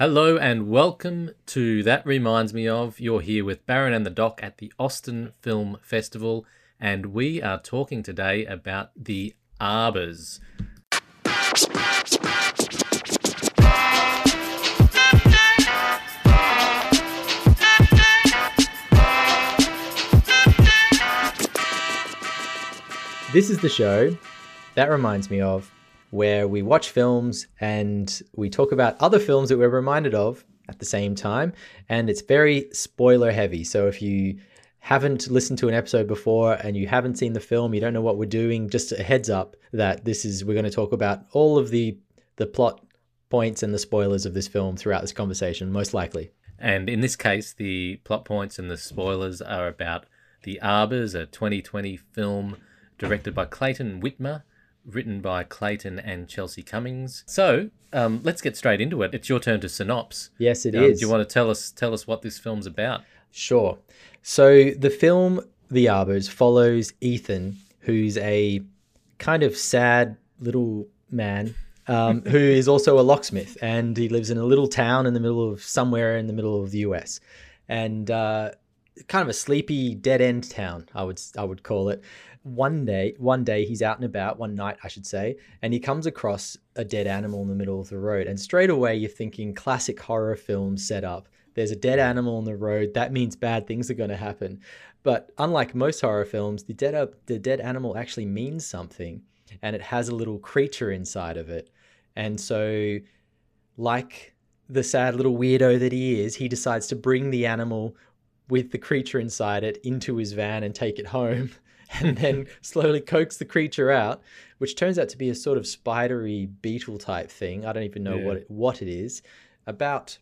Hello and welcome to That Reminds Me of. You're here with Baron and the Doc at the Austin Film Festival, and we are talking today about the Arbors. This is the show that reminds me of where we watch films and we talk about other films that we're reminded of at the same time. And it's very spoiler heavy. So if you haven't listened to an episode before and you haven't seen the film, you don't know what we're doing, just a heads up that this is we're going to talk about all of the the plot points and the spoilers of this film throughout this conversation, most likely. And in this case, the plot points and the spoilers are about The Arbors, a 2020 film directed by Clayton Whitmer, written by Clayton and Chelsea Cummings. So um, let's get straight into it. It's your turn to synopsis. Yes, it Um, is. Do you want to tell us tell us what this film's about? Sure. So the film The Arbors follows Ethan, who's a kind of sad little man um, who is also a locksmith, and he lives in a little town in the middle of somewhere in the middle of the US, and uh, kind of a sleepy dead end town. I would I would call it. One day, one day he's out and about. One night, I should say, and he comes across a dead animal in the middle of the road. And straight away, you're thinking classic horror film setup. There's a dead animal on the road. That means bad things are going to happen. But unlike most horror films, the dead the dead animal actually means something, and it has a little creature inside of it. And so, like the sad little weirdo that he is, he decides to bring the animal with the creature inside it into his van and take it home, and then slowly coax the creature out, which turns out to be a sort of spidery beetle type thing. I don't even know Yeah. what it, what it is. About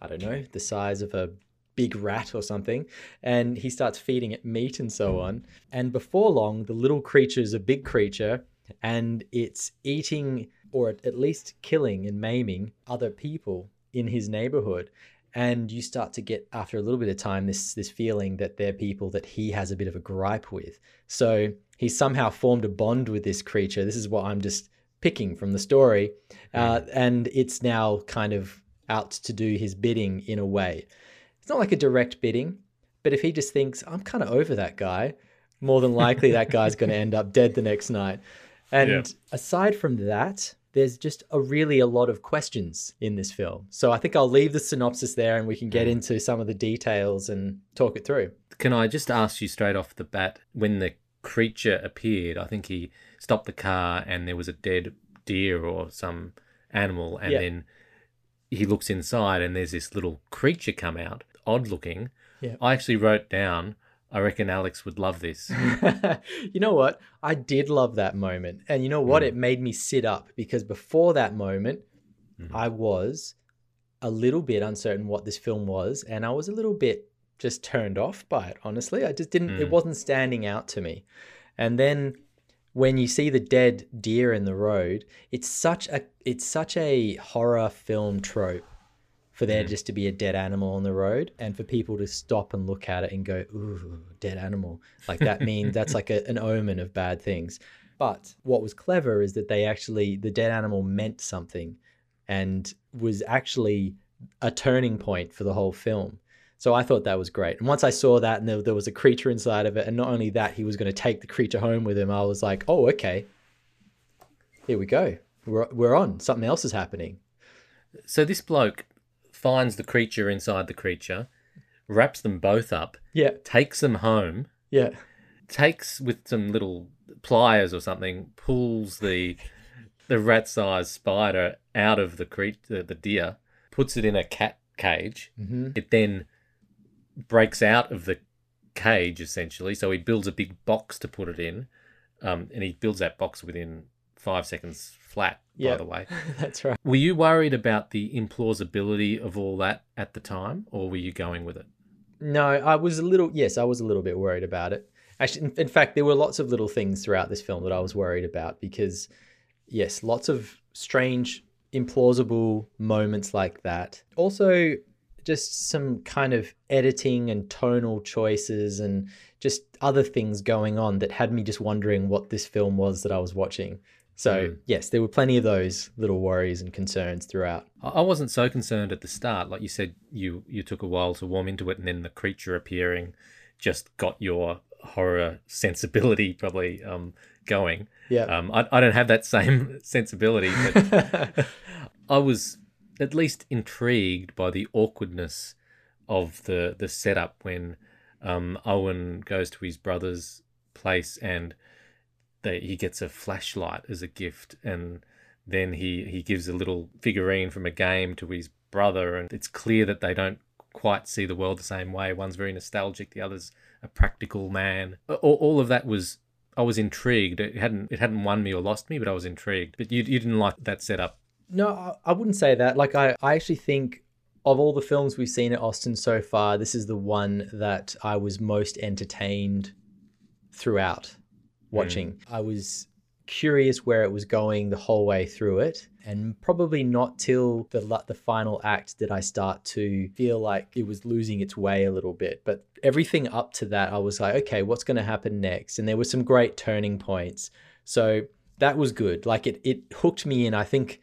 I don't know the size of a big rat or something, and he starts feeding it meat and so hmm. on. And before long, the little creature is a big creature, and it's eating or at at least killing and maiming other people in his neighborhood and you start to get after a little bit of time this this feeling that they're people that he has a bit of a gripe with. So he's somehow formed a bond with this creature. This is what i'm just picking from the story. Uh, and it's now kind of out to do his bidding in a way. It's not like a direct bidding but if he just thinks i'm kind of over that guy more than likely that guy's going to end up dead the next night. And Yeah. aside from that, there's just a really a lot of questions in this film. So I think I'll leave the synopsis there and we can get mm. into some of the details and talk it through. Can I just ask you straight off the bat when the creature appeared? I think he stopped the car and there was a dead deer or some animal, and Yeah. then he looks inside and there's this little creature come out, odd looking. Yeah. I actually wrote down. I reckon Alex would love this. you know what? I did love that moment. And you know what? Mm. It made me sit up because before that moment, Mhm. I was a little bit uncertain what this film was. And I was a little bit just turned off by it, honestly. I just didn't, it Mm. wasn't standing out to me. And then when you see the dead deer in the road, it's such a it's such a horror film trope for there Mm. just to be a dead animal on the road and for people to stop and look at it and go, ooh, dead animal. Like that means that's like a, an omen of bad things. But what was clever is that they actually, the dead animal meant something and was actually a turning point for the whole film. So I thought that was great. And once I saw that and there, there was a creature inside of it, and not only that, he was going to take the creature home with him, I was like, oh, okay. Here we go. We're, we're on. Something else is happening. So this bloke finds the creature inside the creature, wraps them both up, Yeah. takes them home, Yeah. takes with some little pliers or something, pulls the the rat-sized spider out of the cre- the, the deer, puts it in a cat cage. hmm It then breaks out of the cage essentially. So he builds a big box to put it in, um, and he builds that box within five seconds flat. By the way, That's right. were you worried about the implausibility of all that at the time, or were you going with it? No, I was a little, yes, I was a little bit worried about it. Actually, in, in fact, there were lots of little things throughout this film that I was worried about because, yes, lots of strange, implausible moments like that. Also, just some kind of editing and tonal choices and just other things going on that had me just wondering what this film was that I was watching. So Mm. yes, there were plenty of those little worries and concerns throughout. I wasn't so concerned at the start. Like you said, you you took a while to warm into it, and then the creature appearing just got your horror sensibility probably um, going. Yeah. Um, I, I don't have that same sensibility, but I was at least intrigued by the awkwardness of the the setup when um, Owen goes to his brother's place and they, he gets a flashlight as a gift, and then he he gives a little figurine from a game to his brother, and it's clear that they don't quite see the world the same way. One's very nostalgic, the other's a practical man. All, all of that was. I was intrigued. It hadn't it hadn't won me or lost me, but I was intrigued. But you you didn't like that setup. No, I- wouldn't say that. Like, I, I actually think of all the films we've seen at Austin so far, this is the one that I was most entertained throughout watching. Mm. I was curious where it was going the whole way through it. And probably not till the the final act did I start to feel like it was losing its way a little bit. But everything up to that, I was like, okay, what's going to happen next? And there were some great turning points. So that was good. Like it, it hooked me in. I think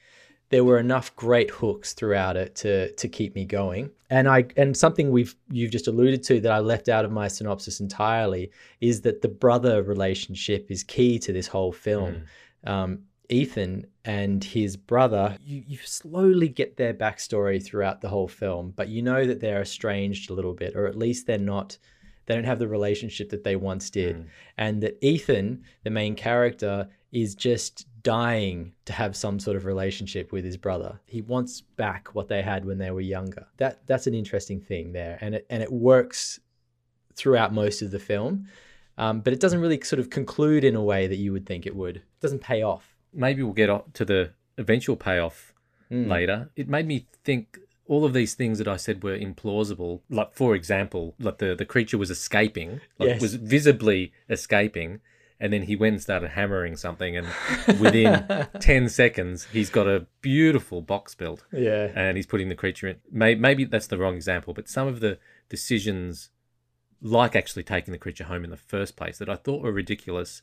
there were enough great hooks throughout it to to keep me going. And I and something we've you've just alluded to that I left out of my synopsis entirely is that the brother relationship is key to this whole film. Um, Ethan and his brother, you, you slowly get their backstory throughout the whole film, but you know that they're estranged a little bit, or at least they're not, they don't have the relationship that they once did. Mm. And that Ethan, the main character, is just dying to have some sort of relationship with his brother. He wants back what they had when they were younger. That that's an interesting thing there, and it and it works throughout most of the film, um, but it doesn't really sort of conclude in a way that you would think it would. It doesn't pay off. Maybe we'll get to the eventual payoff Mm. later. It made me think all of these things that I said were implausible. Like for example, like the, the creature was escaping, like Yes. was visibly escaping, and then he went and started hammering something, and within ten seconds he's got a beautiful box built, Yeah. and he's putting the creature in. Maybe that's the wrong example, but some of the decisions, like actually taking the creature home in the first place, that I thought were ridiculous.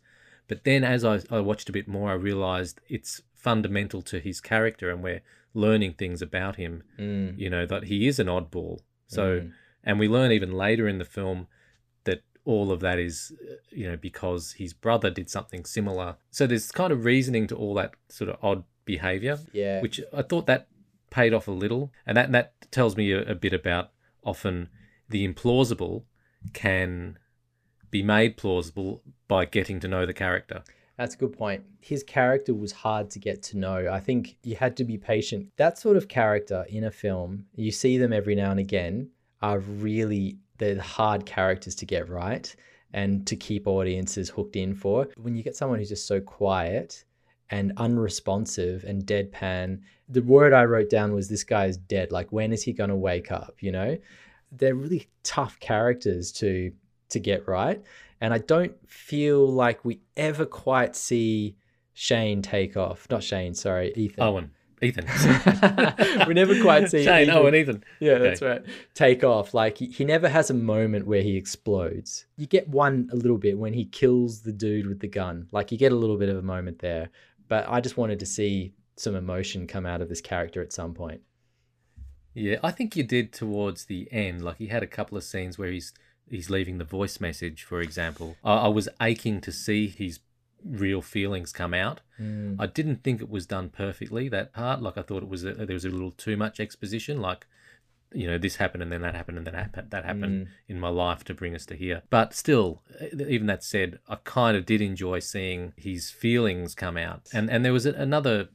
But then as I, I watched a bit more, I realized it's fundamental to his character, and we're learning things about him. Mm. You know, that he is an oddball. So, Mm. and we learn even later in the film all of that is, uh, you know, because his brother did something similar. So there's kind of reasoning to all that sort of odd behavior Yeah. which I thought that paid off a little, and that that tells me a, a bit about often the implausible can be made plausible by getting to know the character. That's a good point. His character was hard to get to know. I think you had to be patient. That sort of character in a film, you see them every now and again, are really they're hard characters to get right and to keep audiences hooked in for. When you get someone who's just so quiet and unresponsive and deadpan, the word I wrote down was this guy is dead. Like when is he going to wake up, you know? They're really tough characters to to get right. And I don't feel like we ever quite see Shane take off. Not Shane, sorry, Ethan. Owen, Ethan, we never quite see Shane, Ethan. Owen, Ethan. Yeah, Okay. that's right. Take off. Like he, he never has a moment where he explodes. You get one a little bit when he kills the dude with the gun. Like you get a little bit of a moment there. But I just wanted to see some emotion come out of this character at some point. Yeah, I think you did towards the end. Like he had a couple of scenes where he's he's leaving the voice message, for example. I, I was aching to see his real feelings come out. Mm. I didn't think it was done perfectly that part. Like I thought it was a, there was a little too much exposition. Like you know this happened and then that happened and then that, that happened in my life to bring us to here. But still, even that said, I kind of did enjoy seeing his feelings come out. And and there was another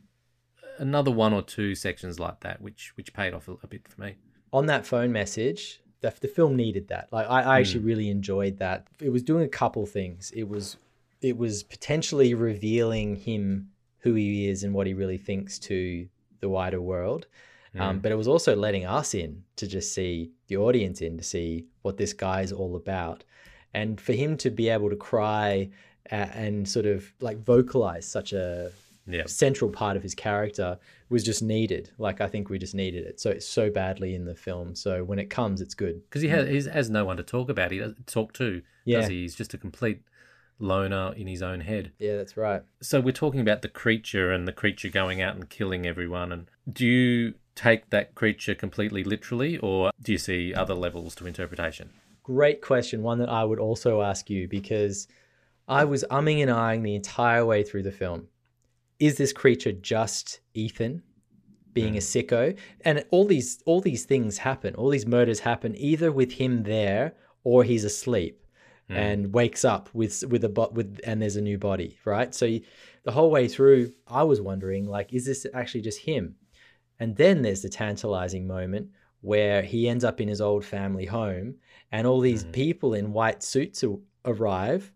another one or two sections like that which which paid off a, a bit for me. on that phone message, the, the film needed that. Like I, I actually really enjoyed that. It was doing a couple things. It was it was potentially revealing him who he is and what he really thinks to the wider world. Um, but it was also letting us in to just see the audience in to see what this guy is all about. And for him to be able to cry uh, and sort of like vocalize such a Yeah. central part of his character was just needed. Like I think we just needed it so so badly in the film. So when it comes, it's good. because he has, he has no one to talk about. He doesn't talk to, Yeah. does he? He's just a complete loner in his own head. Yeah, that's right. So we're talking about the creature and the creature going out and killing everyone. And do you take that creature completely literally, or do you see other levels to interpretation? Great question. One that I would also ask you because I was umming and ahhing the entire way through the film. Is this creature just Ethan being hmm. a sicko? And all these all these things happen. All these murders happen either with him there or he's asleep and wakes up with with a bot with and there's a new body, right? So the whole way through, I was wondering like, is this actually just him? And then there's the tantalizing moment where he ends up in his old family home and all these people in white suits arrive.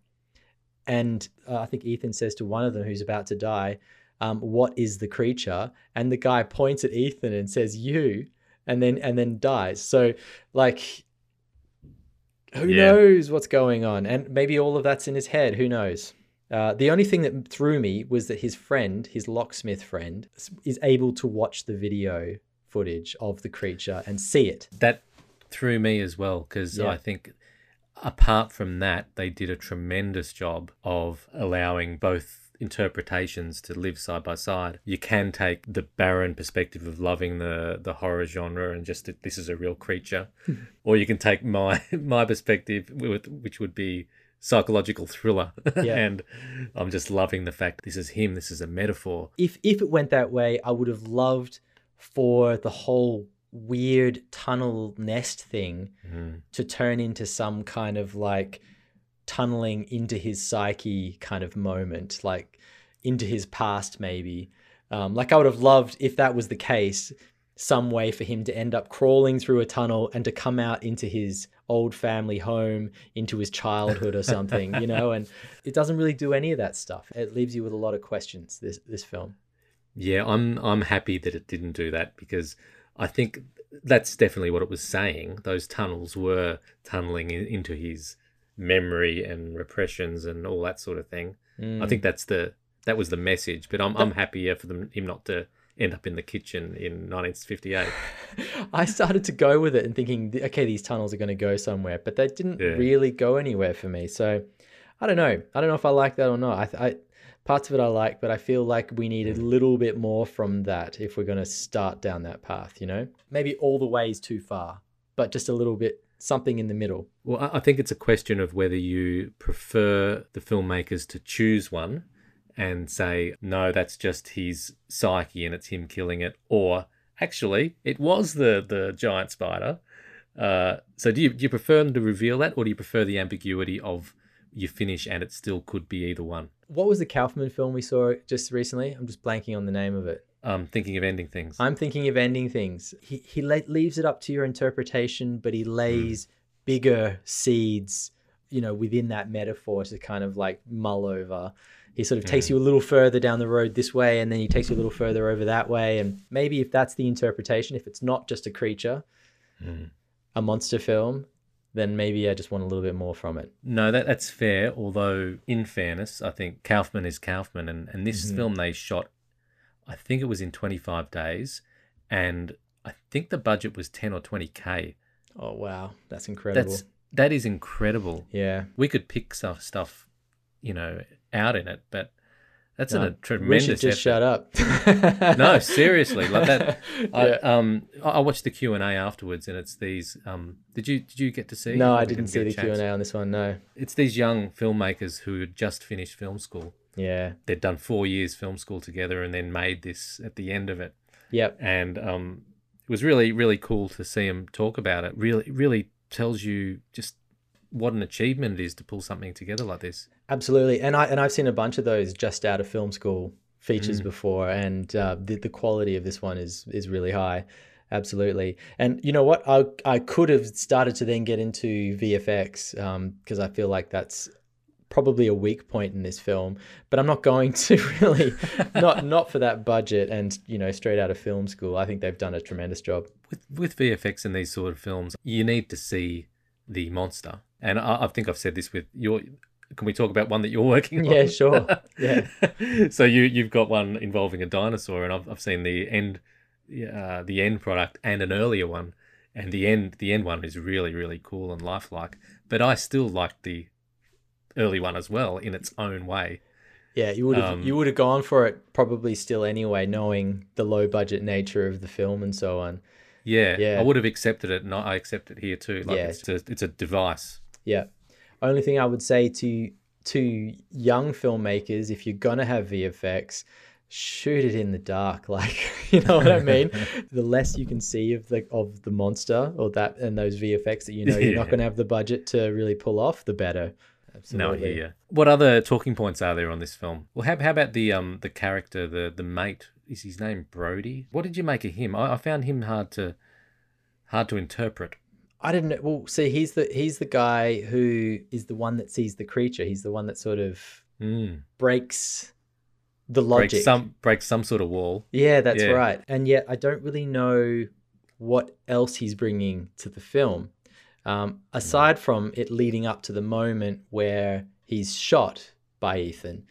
And uh, I think Ethan says to one of them who's about to die, um, "What is the creature?" And the guy points at Ethan and says, "You," and then and then dies. So, like, who Yeah. knows what's going on? And maybe all of that's in his head. Who knows? Uh, the only thing that threw me was that his friend, his locksmith friend, is able to watch the video footage of the creature and see it. That threw me as well because Yeah. I think apart from that, they did a tremendous job of allowing both interpretations to live side by side. You can take the Baron perspective of loving the the horror genre and just that this is a real creature, or you can take my my perspective, with, which would be psychological thriller, Yeah. and I'm just loving the fact this is him. This is a metaphor. if if it went that way, I would have loved for the whole weird tunnel nest thing Mm. to turn into some kind of like tunneling into his psyche kind of moment, like into his past maybe. Um, like I would have loved if that was the case, some way for him to end up crawling through a tunnel and to come out into his old family home, into his childhood or something, you know. And it doesn't really do any of that stuff. It leaves you with a lot of questions. This this film. Yeah, I'm I'm happy that it didn't do that because I think that's definitely what it was saying. Those tunnels were tunneling in, into his memory and repressions and all that sort of thing. I think mm. that's the that was the message. But I'm I'm happier for them him not to end up in the kitchen in 1958. I started to go with it and thinking, okay, these tunnels are going to go somewhere, but they didn't Yeah. really go anywhere for me. So I don't know. I don't know if I like that or not. I, I parts of it I like, but I feel like we need a mm. little bit more from that if we're going to start down that path. You know, maybe all the way is too far, but just a little bit something in the middle. Well, I think it's a question of whether you prefer the filmmakers to choose one and say, no, that's just his psyche and it's him killing it, or actually, it was the, the giant spider. Uh, so do you, do you prefer them to reveal that, or do you prefer the ambiguity of you finish and it still could be either one? What was the Kaufman film we saw just recently? I'm just blanking on the name of it. Um, thinking of ending things. I'm thinking of ending things. He he le- leaves it up to your interpretation, but he lays bigger seeds, you know, within that metaphor to kind of like mull over. He sort of takes you a little further down the road this way, and then he takes you a little further over that way. And maybe if that's the interpretation, if it's not just a creature, Mm. a monster film, then maybe I just want a little bit more from it. No, that that's fair. Although, in fairness, I think Kaufman is Kaufman, and and this Mhm. film they shot, I think it was in twenty five days, and I think the budget was ten or twenty k. Oh wow, that's incredible. That's that is incredible. yeah. We could pick some stuff, you know, out in it, but that's No, a we tremendous. should just effort. shut up. No, seriously, like that. I, Yeah. um, I watched the Q and A afterwards, and it's these. Um, did you did you get to see? No, I we didn't see the Q and A on this one. No. It's these young filmmakers who had just finished film school. Yeah. they'd done four years film school together and then made this at the end of it Yep. and um, it was really really cool to see him talk about it really really tells you just what an achievement it is to pull something together like this Absolutely, and I and I've seen a bunch of those just out of film school features Mm. before, and uh, the the quality of this one is is really high. Absolutely, and you know what? I I could have started to then get into VFX because I feel like that's probably a weak point in this film, but I'm not going to really not not for that budget and you know straight out of film school. I think they've done a tremendous job. with with vfx in these sort of films you need to see the monster and i, I think i've said this with your can we talk about one that you're working on Yeah, sure. Yeah. so you you've got one involving a dinosaur and i've, I've seen the end uh, the end product and an earlier one and the end the end one is really really cool and lifelike but i still like the early one as well in its own way. Yeah, you would have Um, you would have gone for it probably still anyway, knowing the low budget nature of the film and so on. Yeah, Yeah. I would have accepted it. And I accept it here too. Like Yeah. it's a, it's a device. Yeah. Only thing I would say to to young filmmakers, if you're gonna have VFX, shoot it in the dark. Like, you know what I mean? the less you can see of the of the monster or that and those VFX that you know you're not gonna have the budget to really pull off, the better. No, I Absolutely. hear you. What other talking points are there on this film? Well, how, how about the um the character, the the mate? Is his name Brody? What did you make of him? I, I found him hard to hard to interpret. I didn't know. Well, see, he's the he's the guy who is the one that sees the creature. He's the one that sort of Mm. breaks the logic. Break some break some sort of wall. Yeah, that's Yeah. right. And yet, I don't really know what else he's bringing to the film, um, aside from it leading up to the moment where he's shot by Ethan,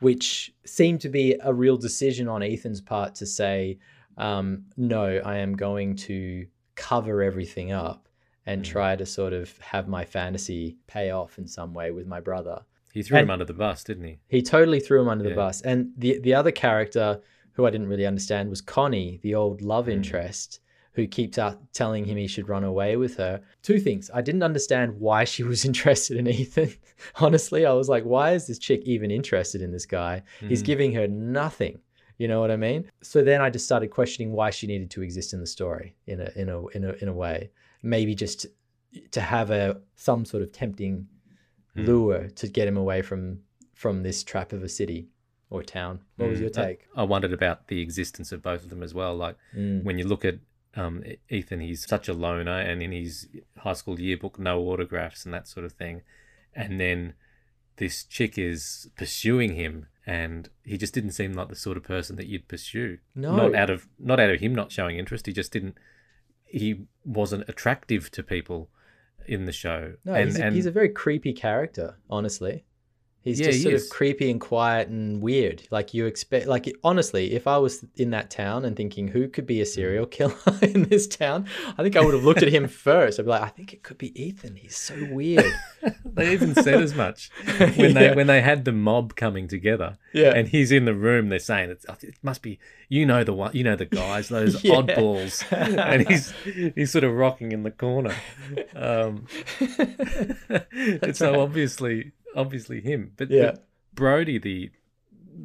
which seemed to be a real decision on Ethan's part to say, um, "No, I am going to cover everything up and Mm. try to sort of have my fantasy pay off in some way with my brother." He threw him under the bus, didn't he? He totally threw him under the bus. And the the other character who I didn't really understand was Connie, the old love Mm. interest, who keeps out telling him he should run away with her. Two things. I didn't understand why she was interested in Ethan. Honestly, I was like, why is this chick even interested in this guy? He's Mm. giving her nothing. You know what I mean? So then I just started questioning why she needed to exist in the story in a in a in a in a way. Maybe just to have a some sort of tempting Hmm. lure to get him away from from this trap of a city or town. What was Mm. your I- take? I, wondered about the existence of both of them as well. Like Mm. when you look at um, Ethan, he's such a loner, and in his high school yearbook, no autographs and that sort of thing. And then this chick is pursuing him, and he just didn't seem like the sort of person that you'd pursue. No. not out of not out of him not showing interest. He just didn't. He wasn't attractive to people in the show. No, and, he's, a, and he's a very creepy character, honestly. He's Yeah, just he sort is. of creepy and quiet and weird. Like you expect like honestly, if I was in that town and thinking who could Mm. be a serial killer in this town, I think I would have looked at him first. I'd be like, I think it could be Ethan. He's so weird. they even said as much when they Yeah. when they had the mob coming together. Yeah. and he's in the room. They're saying it's, it must be you know the one you know the guys those Yeah. oddballs, and he's he's sort of rocking in the corner. Um, it's so right. obviously obviously him, but, Yeah. but Brody the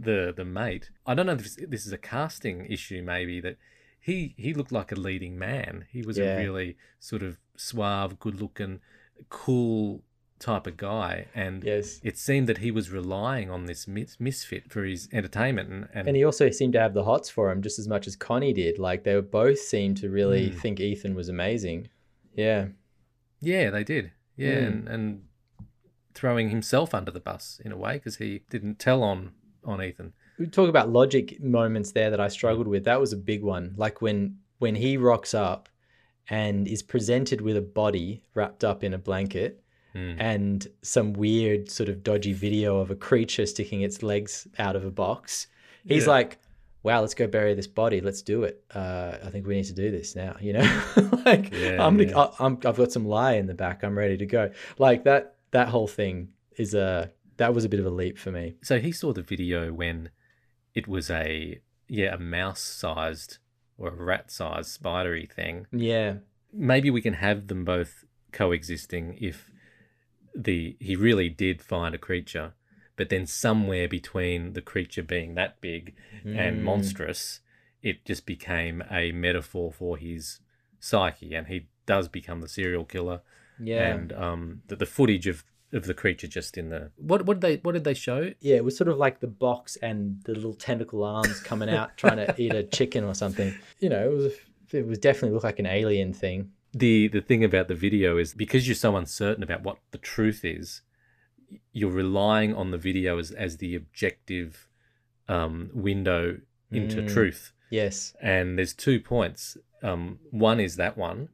the the mate. I don't know if this, this is a casting issue, maybe that. He, he looked like a leading man. He was Yeah. a really sort of suave, good looking, cool type of guy. And yes. it seemed that he was relying on this mis- misfit for his entertainment and, and, And he also seemed to have the hots for him just as much as Connie did. Like they both seemed to really Mm. think Ethan was amazing. Yeah. yeah they did yeah Mm. and, and throwing himself under the bus in a way because he didn't tell on on ethan we talk about logic moments there that I struggled with. That was a big one. Like when when he rocks up and is presented with a body wrapped up in a blanket Mm. and some weird sort of dodgy video of a creature sticking its legs out of a box. He's Yeah. like, "Wow, let's go bury this body. Let's do it. Uh, I think we need to do this now." You know, like Yeah, I'm, yeah. I- I'm, I've got some lie in the back. I'm ready to go. Like that. That whole thing is a that was a bit of a leap for me. so he saw the video when it was a yeah a mouse sized or a rat sized spidery thing Yeah. maybe we can have them both coexisting if the he really did find a creature but then somewhere between the creature being that big and Mm. monstrous it just became a metaphor for his psyche and he does become the serial killer Yeah. and um the, the footage of of the creature just in the what what did they what did they show Yeah, it was sort of like the box and the little tentacle arms coming out trying to eat a chicken or something. You know, it was it was definitely looked like an alien thing. the the thing about the video is because you're so uncertain about what the truth is you're relying on the video as, as the objective um, window into Mm. truth Yes. and there's two points um, one is that one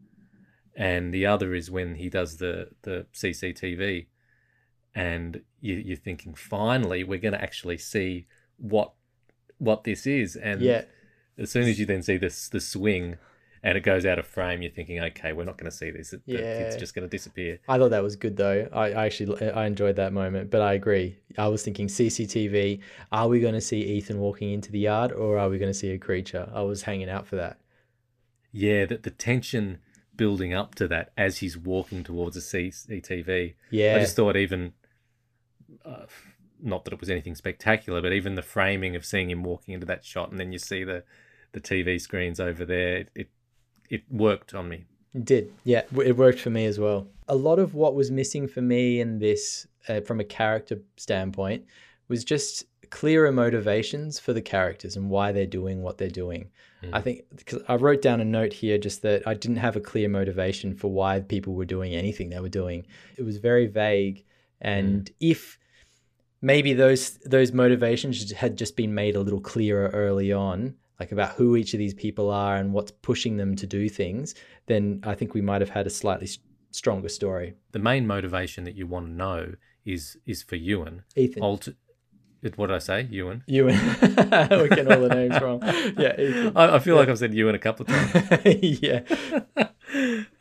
and the other is when he does the the cctv and you, you're thinking finally we're going to actually see what what this is and Yeah. as soon as you then see this the swing and it goes out of frame, you're thinking, okay, we're not going to see this. The Yeah. kid's just going to disappear. I thought that was good though. I, I actually I enjoyed that moment, but I agree. I was thinking CCTV. Are we going to see Ethan walking into the yard, or are we going to see a creature? I was hanging out for that. Yeah, that the tension building up to that as he's walking towards a CCTV. Yeah, I just thought even, uh, not that it was anything spectacular, but even the framing of seeing him walking into that shot, and then you see the the TV screens over there, it it, it worked on me. It did. Yeah, it worked for me as well. A lot of what was missing for me in this, uh, from a character standpoint, was just clearer motivations for the characters and why they're doing what they're doing. Mm. I think because I wrote down a note here just that I didn't have a clear motivation for why people were doing anything they were doing. It was very vague, and mm. if maybe those those motivations had just been made a little clearer early on, like about who each of these people are and what's pushing them to do things, then I think we might have had a slightly stronger story. The main motivation that you want to know is is for Ewan. Ethan. What did I say? Ewan. You we're getting all the names wrong. Yeah, I, I feel like I've said Ewan a couple of times. yeah,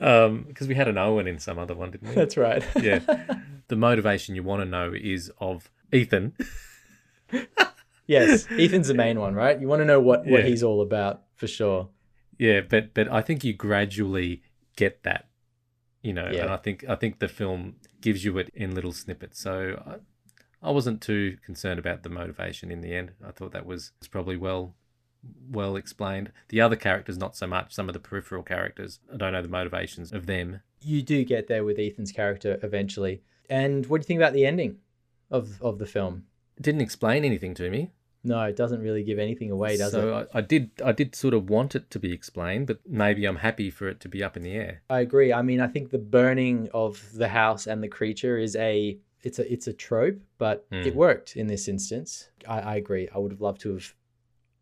um, because we had an Owen in some other one, didn't we? that's right. yeah. The motivation you want to know is of Ethan. yes, Ethan's the main one, right? You want to know what, what Yeah. he's all about for sure. Yeah, but but I think you gradually get that, you know, Yeah. and I think I think the film gives you it in little snippets. So I, wasn't too concerned about the motivation in the end. I thought that was, was probably well well explained. The other characters not so much. Some of the peripheral characters, I don't know the motivations of them. You do get there with Ethan's character eventually. And what do you think about the ending of of the film? It didn't explain anything to me. No, it doesn't really give anything away, does it? so I, I did I did sort of want it to be explained, but maybe I'm happy for it to be up in the air. I agree. I mean, I think the burning of the house and the creature is a it's a it's a trope, but it Mm. worked in this instance. I, I agree. I would have loved to have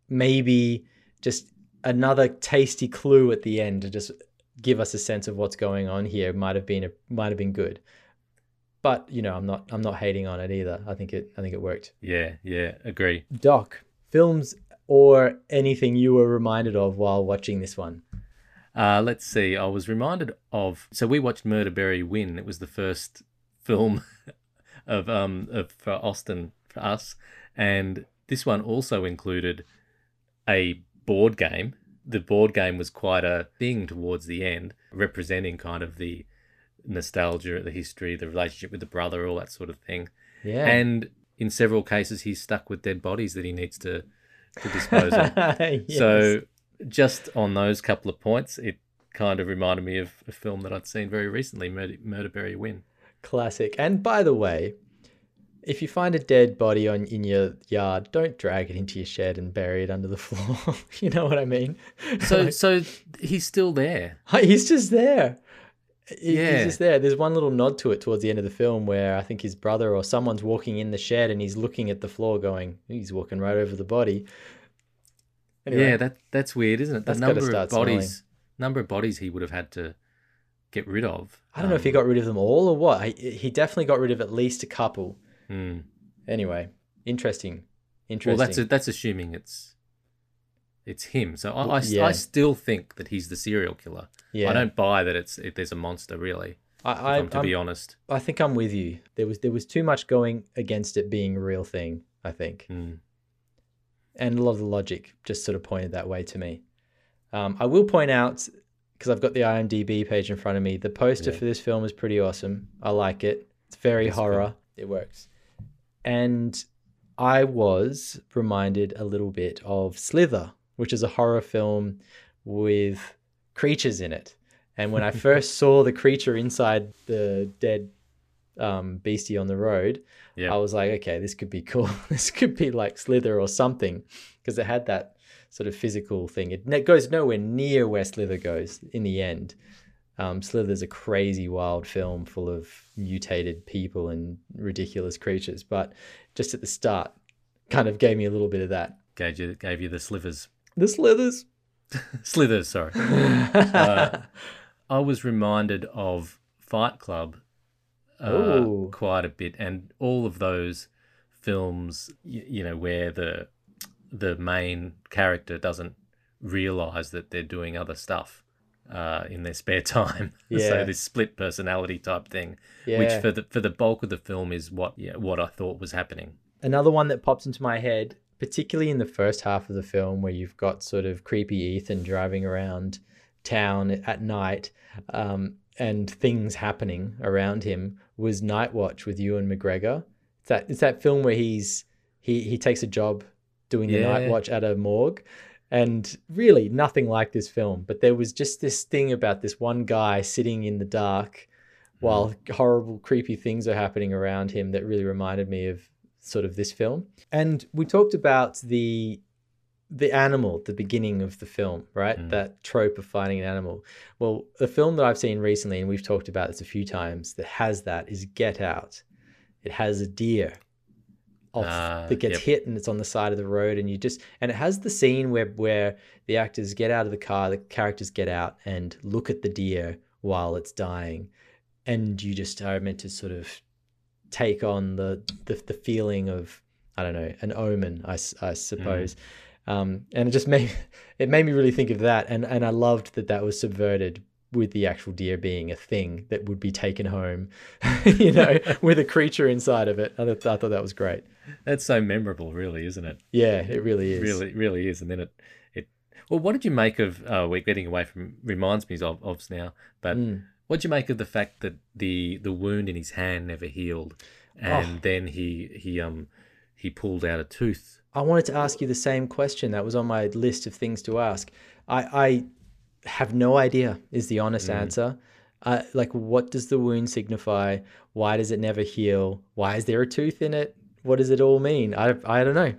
maybe just another tasty clue at the end to just give us a sense of what's going on here. Might have been a might have been good. But you know, I'm not I'm not hating on it either. I think it I think it worked. Yeah, yeah, agree. Doc, films or anything you were reminded of while watching this one? Uh, let's see. I was reminded of so we watched Murder Bury Win. It was the first film of um of for Austin for us, and this one also included a board game. The board game was quite a thing towards the end, representing kind of the nostalgia, the history, the relationship with the brother, all that sort of thing. Yeah. And in several cases, he's stuck with dead bodies that he needs to to dispose of. Yes. So, just on those couple of points, it kind of reminded me of a film that I'd seen very recently, Murder, Murderberry Win. Classic. And by the way, if you find a dead body on in your yard, don't drag it into your shed and bury it under the floor. you know what I mean? So, so he's still there. he's just there. Yeah. He's just there. There's one little nod to it towards the end of the film where I think his brother or someone's walking in the shed and he's looking at the floor going, he's walking right over the body. Anyway, Yeah, that that's weird, isn't it? The That's number of bodies, number of bodies he would have had to get rid of. I don't know if he Um, got rid of them all or what. He, he definitely got rid of at least a couple. hmm. Anyway, interesting. Interesting. Well, that's that's assuming it's it's him. So I, I, Yeah. I still think that he's the serial killer. yeah. I don't buy that it's it, there's a monster really. I, I, I'm to I'm- be honest. I think I'm with you. There was there was too much going against it being a real thing. I think, Mm. and a lot of the logic just sort of pointed that way to me. Um, I will point out because I've got the IMDb page in front of me. The poster Yeah. for this film is pretty awesome. I like it. It's very It is good. horror. It works. And I was reminded a little bit of Slither, which is a horror film with creatures in it. And when I first saw the creature inside the dead um, beastie on the road, Yeah. I was like, okay, this could be cool. this could be like Slither or something because it had that sort of physical thing. It goes nowhere near where Slither goes in the end. Um, Slither's a crazy, wild film full of mutated people and ridiculous creatures, but just at the start, kind of gave me a little bit of that. Gave you gave you the slivers. The Slithers. Slithers, sorry. Uh, I was reminded of Fight Club uh, quite a bit, and all of those films, you, you know, where the the main character doesn't realize that they're doing other stuff. uh, in their spare time. Yeah. so this split personality type thing, Yeah. which for the for the bulk of the film is what yeah what I thought was happening. Another one that pops into my head, particularly in the first half of the film, where you've got sort of creepy Ethan driving around town at night um, and things happening around him, was Night Watch with Ewan McGregor. It's that, it's that film where he's he, he takes a job doing the night watch at a morgue. And really, nothing like this film. But there was just this thing about this one guy sitting in the dark while horrible, creepy things are happening around him that really reminded me of sort of this film. And we talked about the the animal at the beginning of the film, right? Mm. That trope of finding an animal. Well, the film that I've seen recently, and we've talked about this a few times, that has that is Get Out. It has a deer off, Ah, that gets yep. hit and it's on the side of the road, and you just and it has the scene where where the actors get out of the car, the characters get out and look at the deer while it's dying, and you just are meant to sort of take on the the, the feeling of I don't know an omen, i, I suppose. Um, and it just made it made me really think of that, and and I loved that that was subverted with the actual deer being a thing that would be taken home, you know, with a creature inside of it. I, th- I thought that was great. That's so memorable, really, isn't it? Yeah, it really is. really really is and then it it well what did you make of uh we're getting away from reminds me of of now but Mm. what did you make of the fact that the the wound in his hand never healed and Oh. then he he um he pulled out a tooth I wanted to ask you the same question. That was on my list of things to ask. I, I have no idea, is the honest answer. Uh, like, what does the wound signify? Why does it never heal? Why is there a tooth in it? What does it all mean? I, I don't know.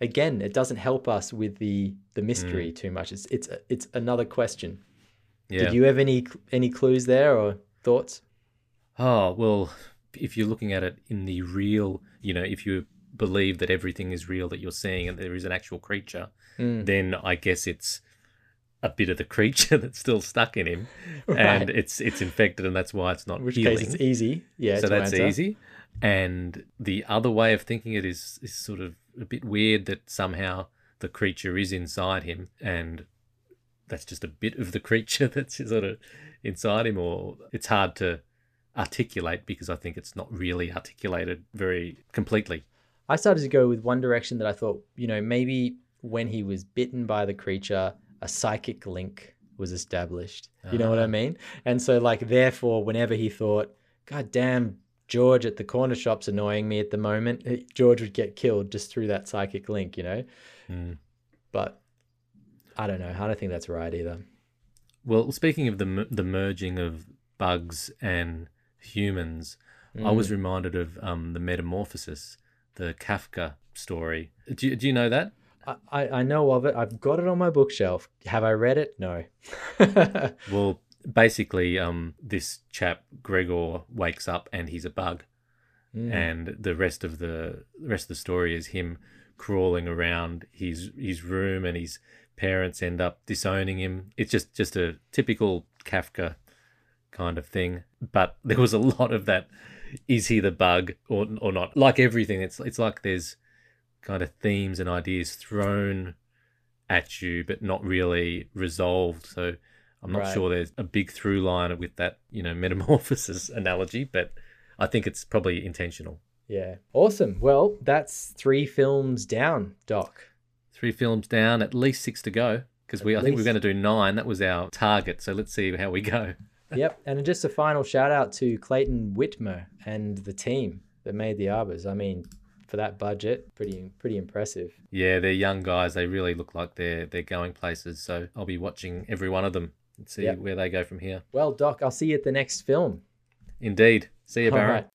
Again, it doesn't help us with the the mystery too much. It's it's it's another question. yeah Did you have any any clues there or thoughts? oh well if you're looking at it in the real you know if you believe that everything is real that you're seeing and there is an actual creature Mm. then i guess it's a bit of the creature that's still stuck in him Right. and it's it's infected and that's why it's not In which healing case, it's easy. Yeah, so that's answer. easy. And the other way of thinking it is is sort of a bit weird that somehow the creature is inside him, and that's just a bit of the creature that's sort of inside him. Or it's hard to articulate because I think it's not really articulated very completely. I started to go with one direction that I thought, you know, maybe when he was bitten by the creature, a psychic link was established. You know what I Ah. mean? And so, like, therefore, whenever he thought, God damn, George at the corner shop's annoying me at the moment, George would get killed just through that psychic link, you know? Mm. But I don't know. I don't think that's right either. Well, speaking of the the merging of bugs and humans, I Mm. was reminded of um, the Metamorphosis, the Kafka story. Do you, do you know that? I, I, know of it. I've got it on my bookshelf. Have I read it? No. Well, basically, um, this chap Gregor wakes up and he's a bug, Mm. and the rest of the the rest of the story is him crawling around his his room, and his parents end up disowning him. It's just just a typical Kafka kind of thing. But there was a lot of that. Is he the bug or or not? Like everything, it's it's like there's kind of themes and ideas thrown at you, but not really resolved. So I'm not Right. sure there's a big through line with that, you know, metamorphosis analogy, but I think it's probably intentional. Yeah. Awesome. Well, that's three films down, Doc. Three films down, at least six to go. Because we, At I think we we're going to do nine. That was our target. So let's see how we go. yep. And just a final shout out to Clayton Whitmer and the team that made the Arbors. I mean, for that budget, pretty pretty impressive. Yeah, they're young guys. They really look like they're they're going places. So I'll be watching every one of them and see Yep. where they go from here. Well, Doc, I'll see you at the next film. Indeed. See you, right.